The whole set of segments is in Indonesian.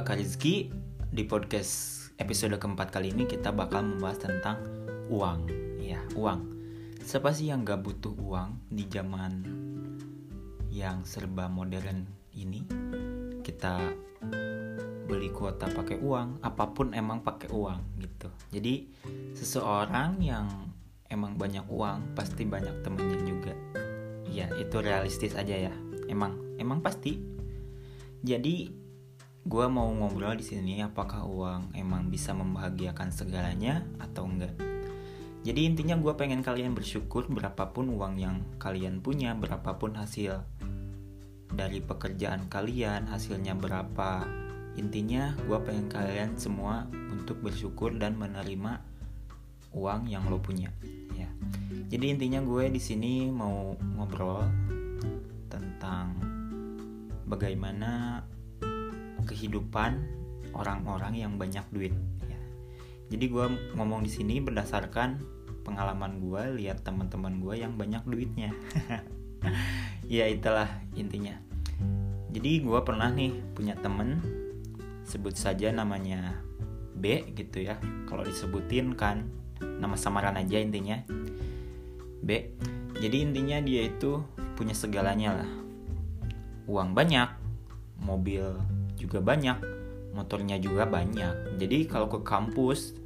gua Kak Rizky di podcast episode keempat kali ini kita bakal membahas tentang uang. Ya uang. Siapa sih yang gak butuh uang di zaman yang serba modern ini? Kita beli kuota pakai uang apa pun emang pakai uang gitu. Jadi seseorang yang emang banyak uang pasti banyak temennya juga. Ya itu realistis aja ya. Emang emang pasti. Jadi gue mau ngobrol di sini apakah uang emang bisa membahagiakan segalanya atau enggak. Jadi intinya gue pengen kalian bersyukur berapapun uang yang kalian punya, berapapun hasil dari pekerjaan kalian, hasilnya berapa. Intinya gue pengen kalian semua untuk bersyukur dan menerima uang yang lo punya. Ya. Jadi intinya gue di sini mau ngobrol tentang bagaimana kehidupan orang-orang yang banyak duit ya. Jadi gue ngomong di sini berdasarkan pengalaman gue lihat teman-teman gue yang banyak duitnya. ya itulah intinya. Jadi gue pernah nih punya temen sebut saja namanya B gitu ya. Kalau disebutin kan nama samaran aja intinya B. Jadi intinya dia itu punya segalanya lah. Uang banyak, mobil juga banyak motornya juga banyak. Jadi kalau ke kampus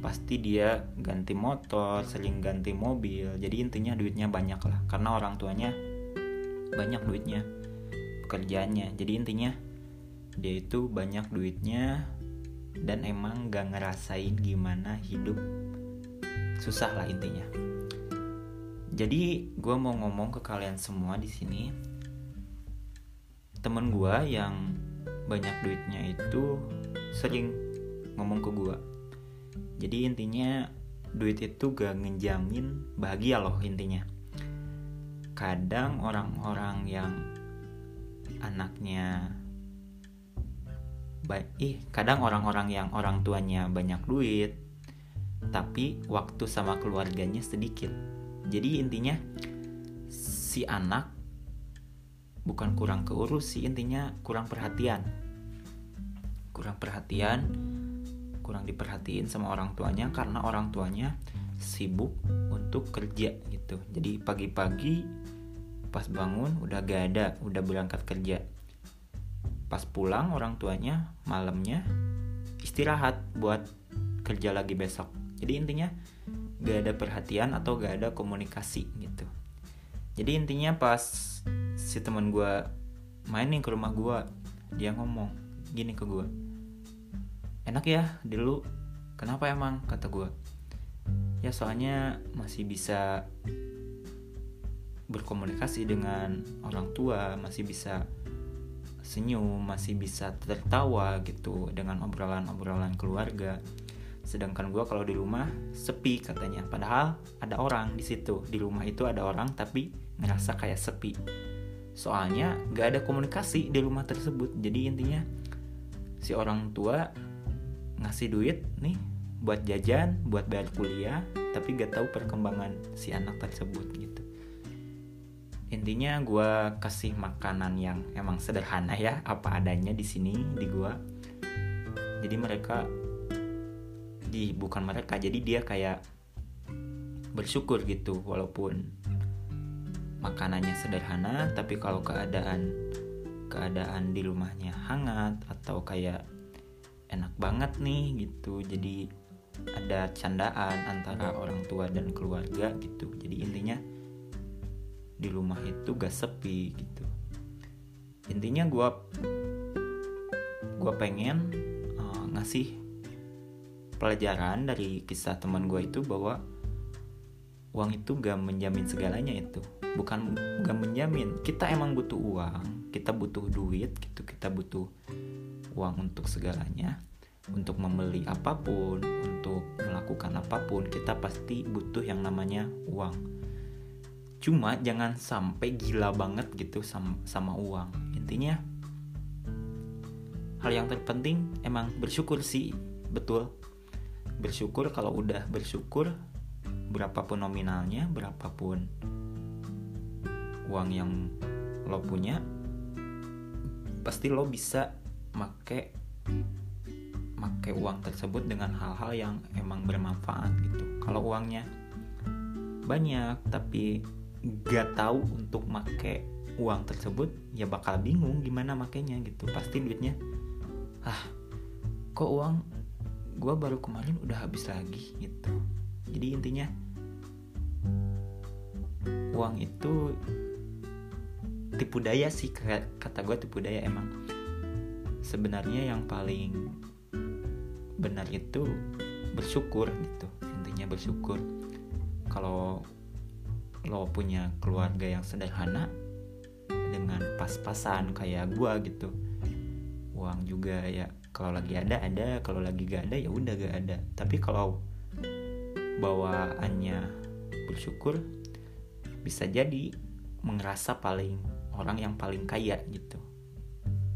pasti dia ganti motor sering ganti mobil. Jadi intinya duitnya banyak lah karena orang tuanya banyak duitnya pekerjaannya. Jadi intinya dia itu banyak duitnya dan emang gak ngerasain gimana hidup susah lah intinya. Jadi gue mau ngomong ke kalian semua di sini temen gue yang banyak duitnya itu sering ngomong ke gue jadi intinya duit itu gak ngejamin bahagia loh intinya. Kadang orang-orang yang anaknya baik ih kadang orang-orang yang orang tuanya banyak duit tapi waktu sama keluarganya sedikit. Jadi intinya si anak bukan kurang keurus sih intinya kurang perhatian. Kurang perhatian kurang diperhatiin sama orang tuanya karena orang tuanya sibuk untuk kerja gitu. Jadi pagi-pagi pas bangun udah gak ada udah berangkat kerja. Pas pulang orang tuanya malamnya istirahat buat kerja lagi besok. Jadi intinya gak ada perhatian atau gak ada komunikasi gitu. Jadi intinya pas si teman gue main nih ke rumah gue dia ngomong gini ke gue enak ya dulu kenapa emang? kata gue ya soalnya masih bisa berkomunikasi dengan orang tua masih bisa senyum masih bisa tertawa gitu dengan obrolan-obrolan keluarga. Sedangkan gue kalau di rumah sepi katanya. Padahal ada orang di situ. Di rumah itu ada orang tapi ngerasa kayak sepi soalnya gak ada komunikasi di rumah tersebut. Jadi intinya si orang tua ngasih duit nih buat jajan buat bayar kuliah tapi gak tahu perkembangan si anak tersebut gitu. Intinya gue kasih makanan yang emang sederhana ya apa adanya di sini di gue jadi mereka di bukan mereka jadi dia kayak bersyukur gitu walaupun makanannya sederhana tapi kalau keadaan keadaan di rumahnya hangat atau kayak enak banget nih gitu. Jadi ada candaan antara orang tua dan keluarga gitu. Jadi intinya di rumah itu gak sepi gitu. Intinya gue gue pengen uh, ngasih pelajaran dari kisah teman gue itu bahwa uang itu gak menjamin segalanya itu bukan gak menjamin. Kita emang butuh uang kita butuh duit gitu kita butuh uang untuk segalanya untuk membeli apa pun untuk melakukan apa pun kita pasti butuh yang namanya uang. Cuma jangan sampai gila banget gitu sama, sama uang. Intinya hal yang terpenting emang bersyukur sih betul. Bersyukur kalau udah bersyukur berapapun nominalnya berapapun uang yang lo punya pasti lo bisa make pakai uang tersebut dengan hal-hal yang emang bermanfaat gitu. Kalau uangnya banyak tapi gak tahu untuk make uang tersebut ya bakal bingung gimana makainya gitu. Pasti duitnya ah kok uang gue baru kemarin udah habis lagi? Gitu. Jadi intinya uang itu tipu daya sih kata gue tipu daya emang. Sebenarnya yang paling benar itu bersyukur gitu intinya bersyukur. Kalau lo punya keluarga yang sederhana dengan pas-pasan kayak gue gitu uang juga ya kalau lagi ada ada kalau lagi gak ada ya udah gak ada. Tapi kalau bawaannya bersyukur bisa jadi merasa paling orang yang paling kaya gitu.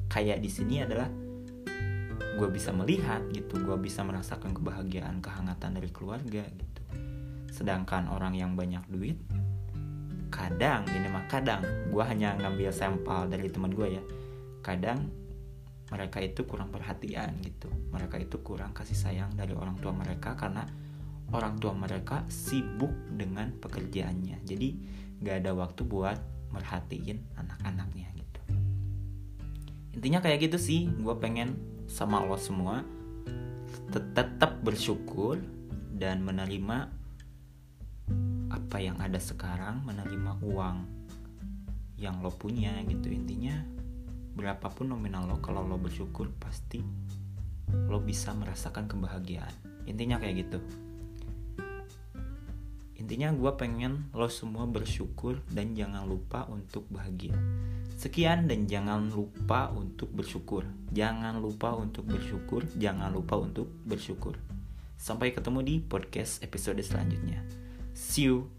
Kaya di sini adalah gue bisa melihat gitu gue bisa merasakan kebahagiaan kehangatan dari keluarga gitu. Sedangkan orang yang banyak duit kadang ini mah kadang gue hanya ngambil sampel dari teman gue ya. Kadang mereka itu kurang perhatian gitu. Mereka itu kurang kasih sayang dari orang tua mereka karena orang tua mereka sibuk dengan pekerjaannya. Jadi gak ada waktu buat merhatiin anak-anaknya gitu. Intinya kayak gitu sih gue pengen sama Allah semua tetap bersyukur dan menerima apa yang ada sekarang menerima uang yang lo punya gitu. Intinya berapapun nominal lo kalau lo bersyukur pasti lo bisa merasakan kebahagiaan. Intinya kayak gitu intinya gue pengen lo semua bersyukur dan jangan lupa untuk bahagia. Sekian dan jangan lupa untuk bersyukur. Jangan lupa untuk bersyukur jangan lupa untuk bersyukur. Sampai ketemu di podcast episode selanjutnya. See you